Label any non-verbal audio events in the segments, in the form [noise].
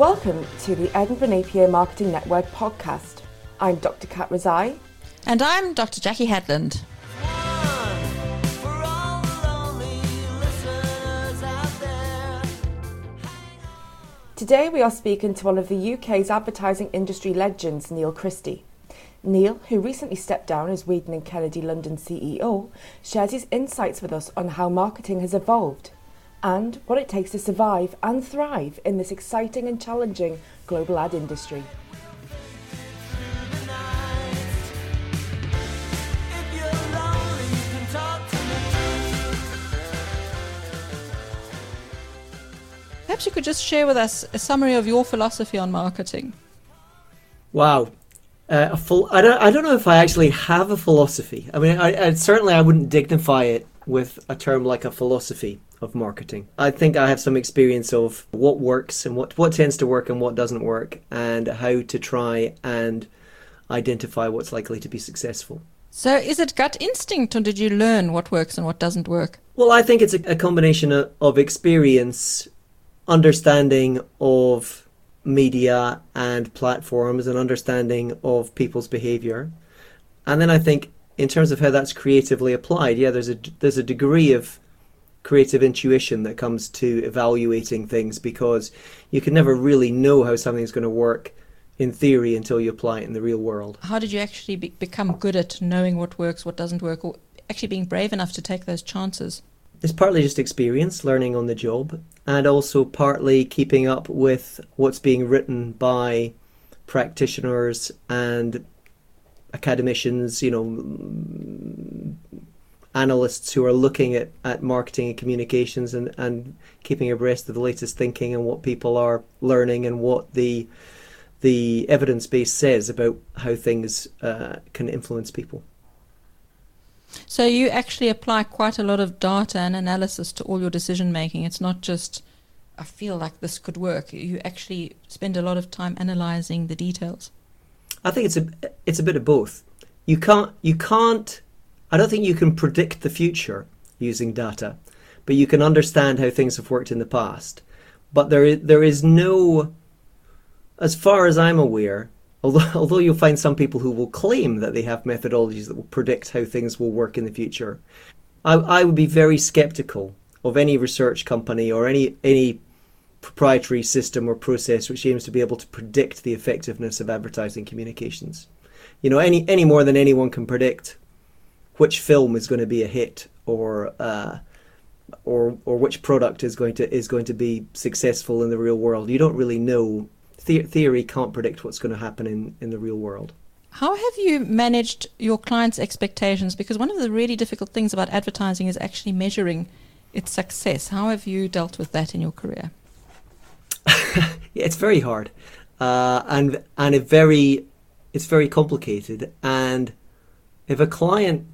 Welcome to the Edinburgh Napier Marketing Network podcast. I'm Dr. Kat Rezai. And I'm Dr. Jackie Hadland. Today we are speaking to one of the UK's advertising industry legends, Neil Christie. Neil, who recently stepped down as Wieden and Kennedy London CEO, shares his insights with us on how marketing has evolved and what it takes to survive and thrive in this exciting and challenging global ad industry. Perhaps you could just share with us a summary of your philosophy on marketing. Wow. Uh, a full, I don't. I don't know if I actually have a philosophy. I mean, I, I, certainly I wouldn't dignify it with a term like a philosophy of marketing. I think I have some experience of what works and what what tends to work and what doesn't work, and how to try and identify what's likely to be successful. So, is it gut instinct, or did you learn what works and what doesn't work? Well, I think it's a, a combination of, of experience, understanding of media and platforms and understanding of people's behavior. And then I think in terms of how that's creatively applied, yeah, there's a there's a degree of creative intuition that comes to evaluating things because you can never really know how something's going to work in theory until you apply it in the real world. How did you actually be- become good at knowing what works, what doesn't work, or actually being brave enough to take those chances? It's partly just experience, learning on the job, and also partly keeping up with what's being written by practitioners and academicians, you know, analysts who are looking at, at marketing and communications and, and keeping abreast of the latest thinking and what people are learning and what the the evidence base says about how things uh, can influence people. So you actually apply quite a lot of data and analysis to all your decision making. It's not just I feel like this could work. You actually spend a lot of time analyzing the details. I think it's a it's a bit of both. You can't you can't I don't think you can predict the future using data, but you can understand how things have worked in the past. But there is there is no as far as I'm aware, Although, [laughs] although you'll find some people who will claim that they have methodologies that will predict how things will work in the future, I, I would be very skeptical of any research company or any any proprietary system or process which aims to be able to predict the effectiveness of advertising communications. You know, any any more than anyone can predict which film is going to be a hit or uh, or or which product is going to is going to be successful in the real world. You don't really know the- theory can't predict what's going to happen in, in the real world. How have you managed your clients' expectations? Because one of the really difficult things about advertising is actually measuring its success. How have you dealt with that in your career? [laughs] yeah, it's very hard, uh, and and it very, it's very complicated. And if a client,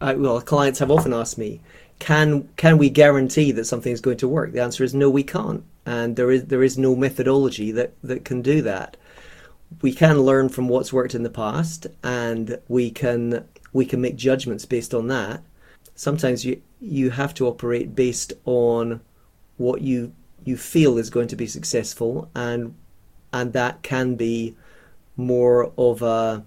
uh, well, clients have often asked me, can can we guarantee that something is going to work? The answer is no, we can't and there is there is no methodology that that can do that. We can learn from what's worked in the past, and we can we can make judgments based on that. Sometimes you you have to operate based on what you you feel is going to be successful, and and that can be more of a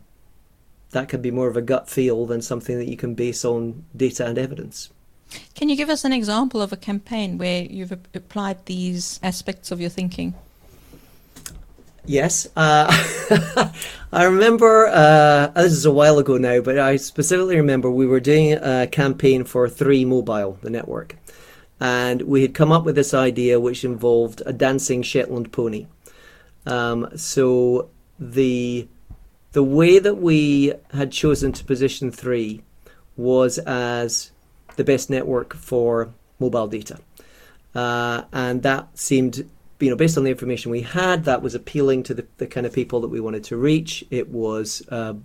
that can be more of a gut feel than something that you can base on data and evidence. Can you give us an example of a campaign where you've applied these aspects of your thinking? Yes. Uh, [laughs] I remember, uh, this is a while ago now, but I specifically remember we were doing a campaign for 3 Mobile, the network. And we had come up with this idea which involved a dancing Shetland pony. Um, so the the way that we had chosen to position 3 was as the best network for mobile data. Uh, and that seemed, you know, based on the information we had, that was appealing to the, the kind of people that we wanted to reach. It was, uh,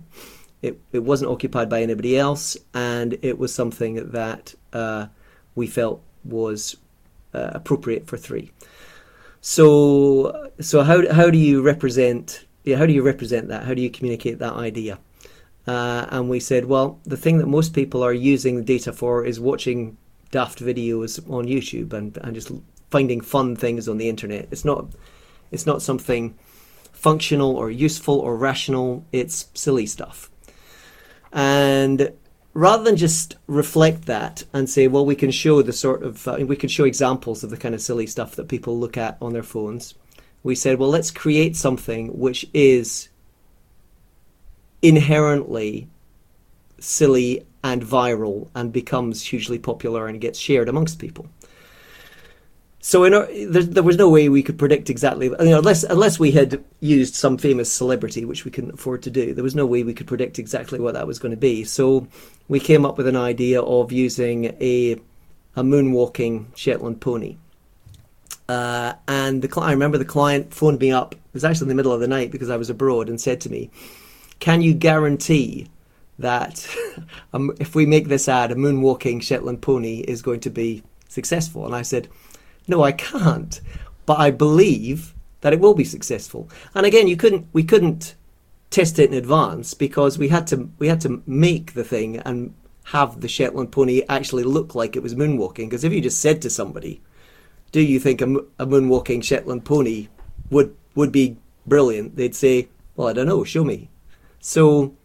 it, it wasn't occupied by anybody else, and it was something that uh, we felt was uh, appropriate for three. So, so how how do you represent? Yeah, how do you represent that? How do you communicate that idea? Uh, and we said, well, the thing that most people are using the data for is watching daft videos on YouTube and, and just finding fun things on the internet. It's not It's not something functional or useful or rational. It's silly stuff. And rather than just reflect that and say, well, we can show the sort of, uh, we can show examples of the kind of silly stuff that people look at on their phones, we said, well, let's create something which is inherently silly and viral and becomes hugely popular and gets shared amongst people. So our, there, there, was no way we could predict exactly, you know, unless unless we had used some famous celebrity, which we couldn't afford to do. There was no way we could predict exactly what that was going to be. So we came up with an idea of using a a moonwalking Shetland pony. Uh, and the I remember the client phoned me up. It was actually in the middle of the night because I was abroad, and said to me, "Can you guarantee that [laughs] um, if we make this ad, a moonwalking Shetland pony is going to be successful?" And I said no, I can't. But I believe that it will be successful. And again, you couldn't we couldn't test it in advance because we had to we had to make the thing and have the Shetland pony actually look like it was moonwalking. Because if you just said to somebody, "Do you think a, a moonwalking Shetland pony would would be brilliant?" They'd say, "Well, I don't know. Show me." So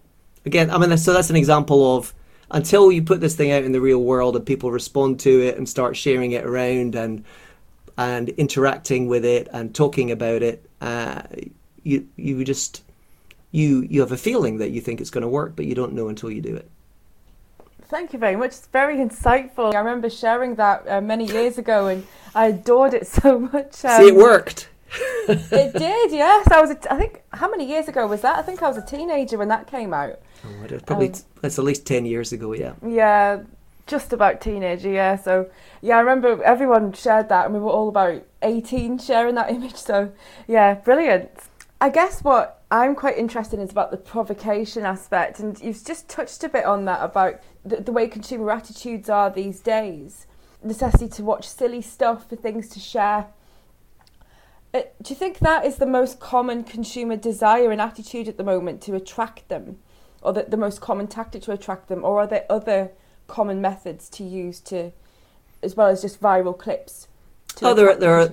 again, I mean, so that's an example of until you put this thing out in the real world and people respond to it and start sharing it around and and interacting with it and talking about it, uh, you you just you you have a feeling that you think it's going to work, but you don't know until you do it. Thank you very much. It's very insightful. I remember sharing that uh, many years ago, and I adored it [laughs] so much. Um, See, it worked. [laughs] it did, yes. I was. A, I think how many years ago was that? I think I was a teenager when that came out. Oh, probably um, it's at least ten years ago. Yeah. Yeah, just about teenager, yeah. So yeah, I remember everyone shared that, and we were all about eighteen sharing that [laughs] image. So yeah, brilliant. I guess what I'm quite interested in is about the provocation aspect, and you've just touched a bit on that about the, the way consumer attitudes are these days. Necessity to watch silly stuff for things to share. Uh, do you think that is the most common consumer desire and attitude at the moment to attract them, or the, the most common tactic to attract them, or are there other common methods to use to, as well as just viral clips. oh, there are, there are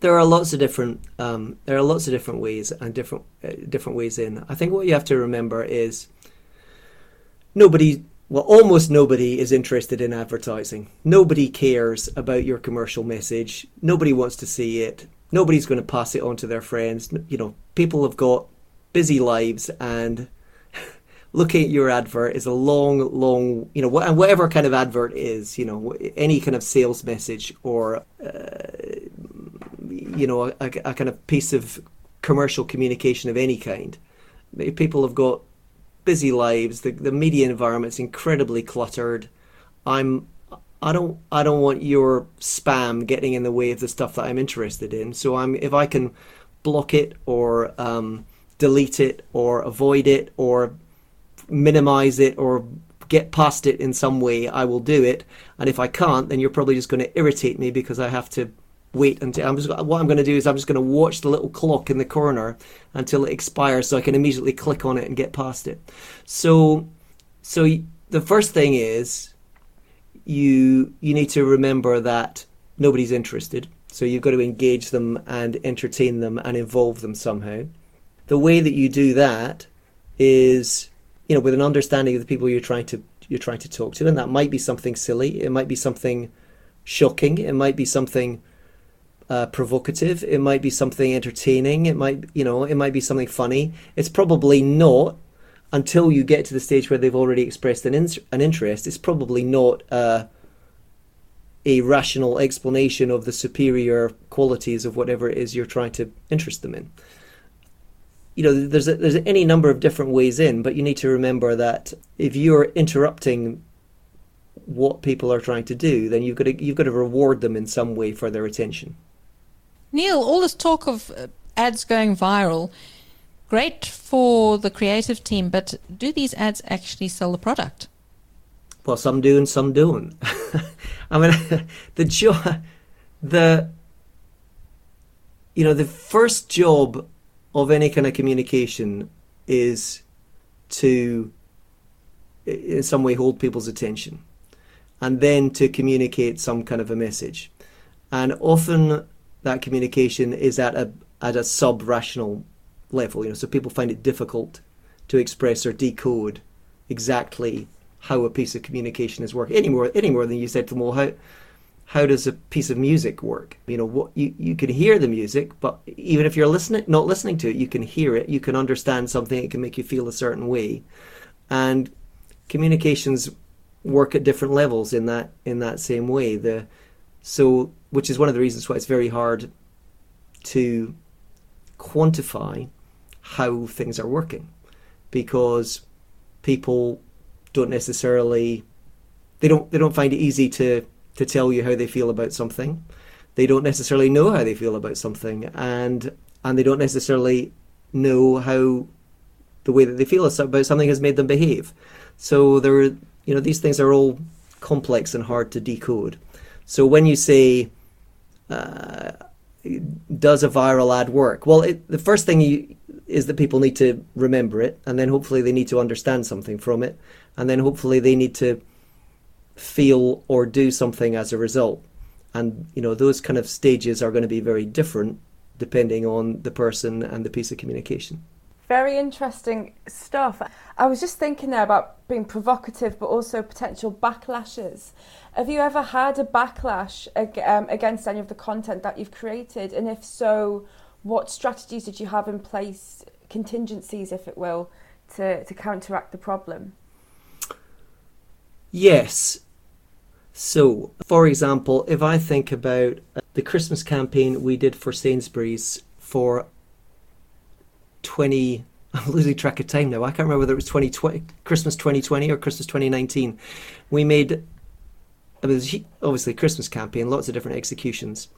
there are lots of different um, there are lots of different ways and different uh, different ways in. I think what you have to remember is nobody well almost nobody is interested in advertising. Nobody cares about your commercial message. Nobody wants to see it. Nobody's going to pass it on to their friends. You know, people have got busy lives and [laughs] looking at your advert is a long, long, you know, and whatever kind of advert is, you know, any kind of sales message or, uh, you know, a, a, kind of piece of commercial communication of any kind. People have got busy lives. The the media environment's incredibly cluttered. I'm I don't I don't want your spam getting in the way of the stuff that I'm interested in. So I'm if I can block it or um, delete it or avoid it or minimize it or get past it in some way, I will do it. And if I can't, then you're probably just going to irritate me because I have to wait until I'm just what I'm going to do is I'm just going to watch the little clock in the corner until it expires so I can immediately click on it and get past it. So so the first thing is you you need to remember that nobody's interested. So you've got to engage them and entertain them and involve them somehow. The way that you do that is you know, with an understanding of the people you're trying to you're trying to talk to, and that might be something silly, it might be something shocking, it might be something uh, provocative, it might be something entertaining, it might you know, it might be something funny. It's probably not until you get to the stage where they've already expressed an in- an interest. It's probably not. Uh, a rational explanation of the superior qualities of whatever it is you're trying to interest them in you know, there's a, there's any number of different ways in, but you need to remember that if you're interrupting what people are trying to do, then you've got to you've got to reward them in some way for their attention. Neil, all this talk of uh, ads going viral, great for the creative team, but do these ads actually sell the product? Well, some do and some don't. [laughs] I mean, [laughs] the job, the you know, the first job of any kind of communication is to in some way hold people's attention and then to communicate some kind of a message and often that communication is at a, at a sub rational level. You know, so people find it difficult to express or decode exactly how a piece of communication is working any more any more than you said to them. Well, how how does a piece of music work? You know, what you, you can hear the music, but even if you're listening, not listening to it, you can hear it. You can understand something. It can make you feel a certain way, and communications work at different levels in that in that same way. The so, which is one of the reasons why it's very hard to quantify how things are working, because people don't necessarily they don't they don't find it easy to to tell you how they feel about something. They don't necessarily know how they feel about something, and and they don't necessarily know how the way that they feel about something has made them behave. So there, you know, these things are all complex and hard to decode. So when you say, uh, "Does a viral ad work?" Well, it, the first thing you, is that people need to remember it, and then hopefully they need to understand something from it, and then hopefully they need to feel or do something as a result. And you know those kind of stages are going to be very different depending on the person and the piece of communication. Very interesting stuff. I was just thinking there about being provocative, but also potential backlashes. Have you ever had a backlash um, against any of the content that you've created? And if so, what strategies did you have in place, contingencies, if it will, to, to counteract the problem? Yes. So, for example, if I think about the Christmas campaign we did for Sainsbury's for 20 I'm losing track of time now. I can't remember whether it was 2020, Christmas 2020 or Christmas 2019. We made, it was obviously Christmas campaign, lots of different executions.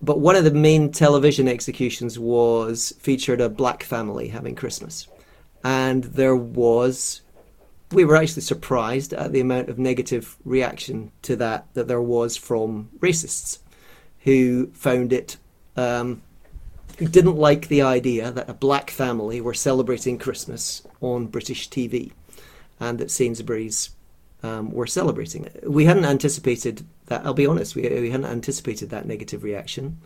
But one of the main television executions was featured a black family having Christmas. And there was we were actually surprised at the amount of negative reaction to that that there was from racists who found it um, who didn't like the idea that a black family were celebrating Christmas on British TV and that Sainsbury's um, were celebrating it. We hadn't anticipated that, I'll be honest, we, we hadn't anticipated that negative reaction.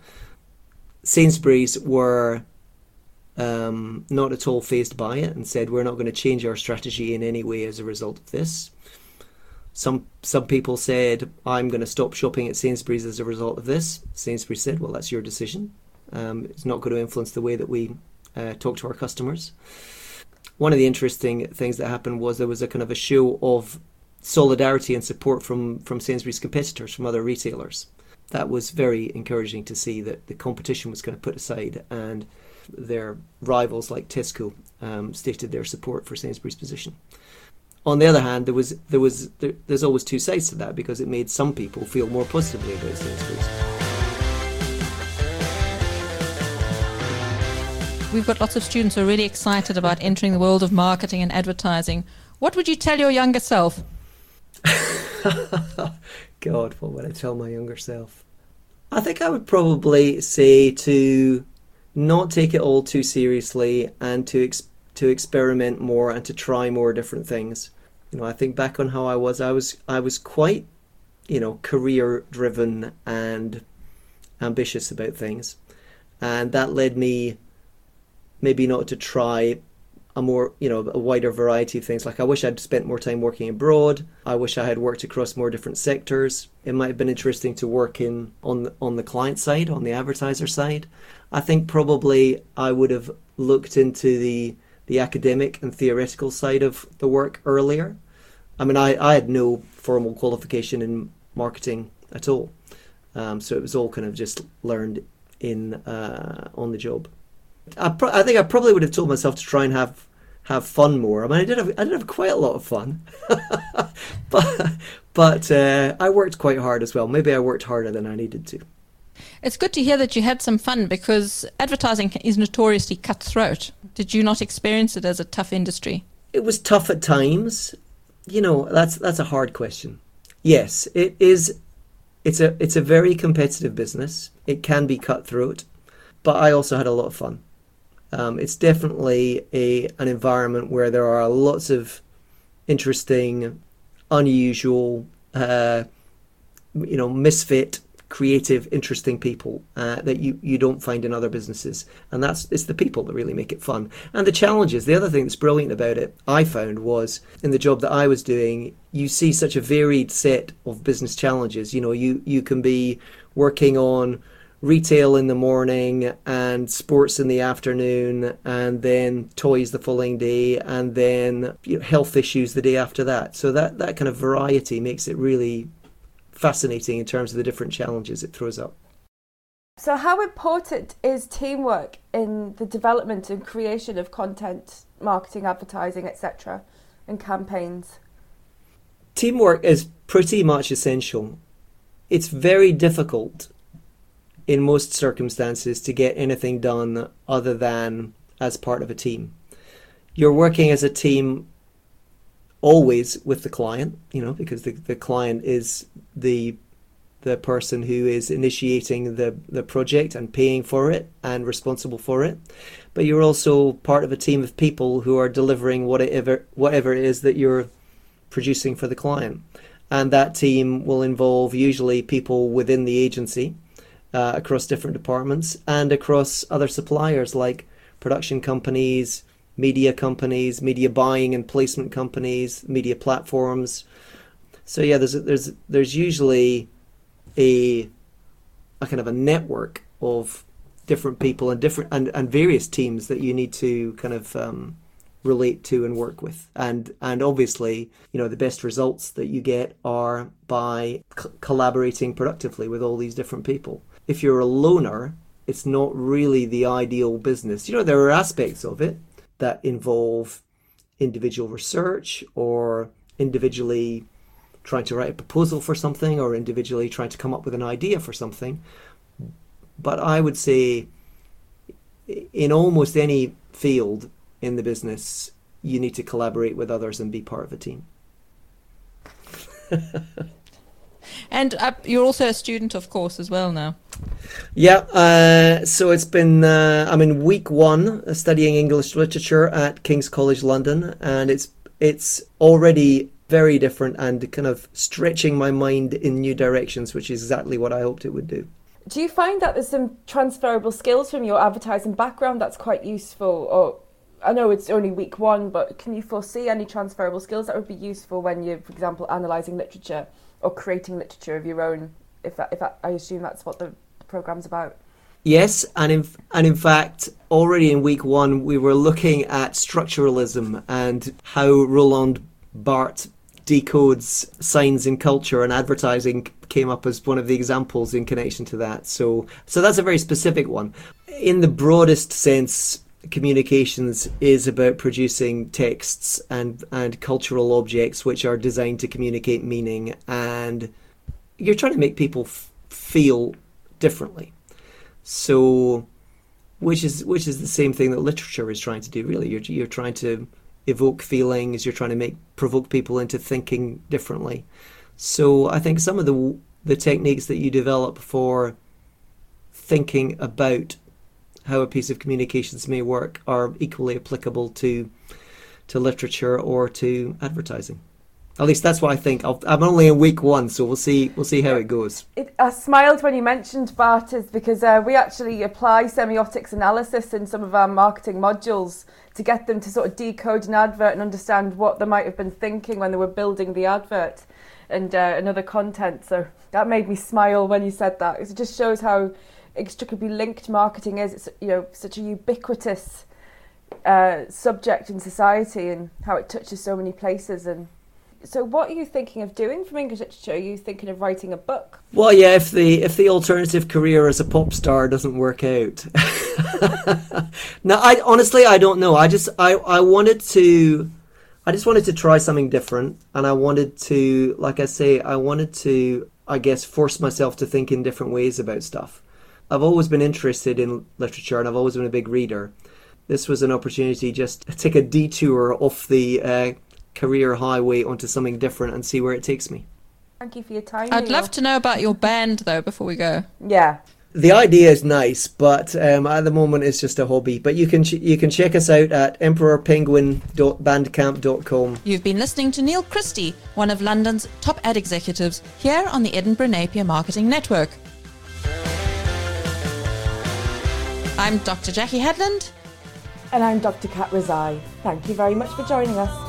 Sainsbury's were um, not at all phased by it and said, We're not going to change our strategy in any way as a result of this. Some some people said, I'm going to stop shopping at Sainsbury's as a result of this. Sainsbury's said, Well, that's your decision. Um, it's not going to influence the way that we uh, talk to our customers. One of the interesting things that happened was there was a kind of a show of solidarity and support from, from Sainsbury's competitors, from other retailers. That was very encouraging to see that the competition was kind of put aside and their rivals like Tesco um, stated their support for Sainsbury's position. On the other hand, there was there was there, there's always two sides to that because it made some people feel more positively about Sainsbury's. We've got lots of students who are really excited about entering the world of marketing and advertising. What would you tell your younger self? [laughs] God, what would I tell my younger self? I think I would probably say to not take it all too seriously and to ex- to experiment more and to try more different things. You know, I think back on how I was. I was I was quite, you know, career driven and ambitious about things, and that led me maybe not to try a more you know a wider variety of things. Like i wish i'd spent more time working abroad. I wish i had worked across more different sectors. It might have been interesting to work in on the, on the client side on the advertiser side. I think probably i would have looked into the the academic and theoretical side of the work earlier. I mean i, I had no formal qualification in marketing at all. Um, so it was all kind of just learned in uh, on the job I, pro- I think I probably would have told myself to try and have have fun more. I mean, I did have I did have quite a lot of fun, [laughs] but but uh, I worked quite hard as well. Maybe I worked harder than I needed to. It's good to hear that you had some fun because advertising is notoriously cutthroat. Did you not experience it as a tough industry? It was tough at times. You know, that's that's a hard question. Yes, it is. It's a it's a very competitive business. It can be cutthroat, but I also had a lot of fun. Um, it's definitely a an environment where there are lots of interesting, unusual, uh, you know, misfit creative, interesting people uh, that you, you don't find in other businesses. And that's it's the people that really make it fun. And the challenges. The other thing that's brilliant about it, I found, was in the job that I was doing, you see such a varied set of business challenges. You know, you, you can be working on retail in the morning and sports in the afternoon and then toys the following day and then you know, health issues the day after that. So that that kind of variety makes it really fascinating in terms of the different challenges it throws up. So how important is teamwork in the development and creation of content marketing advertising etc and campaigns? Teamwork is pretty much essential. It's very difficult in most circumstances to get anything done other than as part of a team. You're working as a team always with the client, you know, because the, the client is the the person who is initiating the, the project and paying for it and responsible for it. But you're also part of a team of people who are delivering whatever whatever it is that you're producing for the client. And that team will involve usually people within the agency uh, across different departments and across other suppliers like production companies, media companies, media buying and placement companies, media platforms. So yeah, there's there's there's usually a a kind of a network of different people and different and, and various teams that you need to kind of um, relate to and work with and and obviously you know the best results that you get are by c- collaborating productively with all these different people if you're a loner, it's not really the ideal business. You know, there are aspects of it that involve individual research or individually trying to write a proposal for something or individually trying to come up with an idea for something. But I would say in almost any field in the business, you need to collaborate with others and be part of a team. [laughs] And uh, you're also a student, of course, as well now. Yeah, uh, so it's been, uh, I'm in week one studying English literature at King's College London, and it's it's already very different and kind of stretching my mind in new directions, which is exactly what I hoped it would do. Do you find that there's some transferable skills from your advertising background that's quite useful? Or I know it's only week one, but can you foresee any transferable skills that would be useful when you're, for example, analysing literature? or creating literature of your own. If if I assume that's what the program's about. Yes, and in and in fact, already in week one, we were looking at structuralism and how Roland Barthes decodes signs in culture and advertising came up as one of the examples in connection to that. So, so that's a very specific one. In the broadest sense, communications is about producing texts and and cultural objects which are designed to communicate meaning and you're trying to make people f- feel differently. So which is which is the same thing that literature is trying to do really. You're you're trying to evoke feelings you're trying to make provoke people into thinking differently. So i think some of the the techniques that you develop for thinking about how a piece of communications may work are equally applicable to to literature or to advertising. At least that's what I think. i am only in week one, so we'll see. We'll see how it goes. It, I smiled when you mentioned Barthes because uh, we actually apply semiotics analysis in some of our marketing modules to get them to sort of decode an advert and understand what they might have been thinking when they were building the advert and uh, other content. So that made me smile when you said that. It just shows how inextricably linked marketing is. It's you know such a ubiquitous uh, subject in society and how it touches so many places. And so, what are you thinking of doing from English literature? Are you thinking of writing a book? Well, yeah. If the if the alternative career as a pop star doesn't work out, [laughs] no. I honestly I don't know. I just I I wanted to. I just wanted to try something different, and I wanted to, like I say, I wanted to, I guess, force myself to think in different ways about stuff. I've always been interested in literature and I've always been a big reader. This was an opportunity just to take a detour off the uh, career highway onto something different and see where it takes me. Thank you for your time. I'd love to know about your band though before we go. Yeah. The idea is nice, but um, at the moment it's just a hobby. But you can ch- you can check us out at emperorpenguin.bandcamp.com. You've been listening to Neil Christie, one of London's top ad executives, here on the Edinburgh Napier Marketing Network. I'm Dr. Jackie Hadland, And I'm Dr. Kat Rezai. Thank you very much for joining us.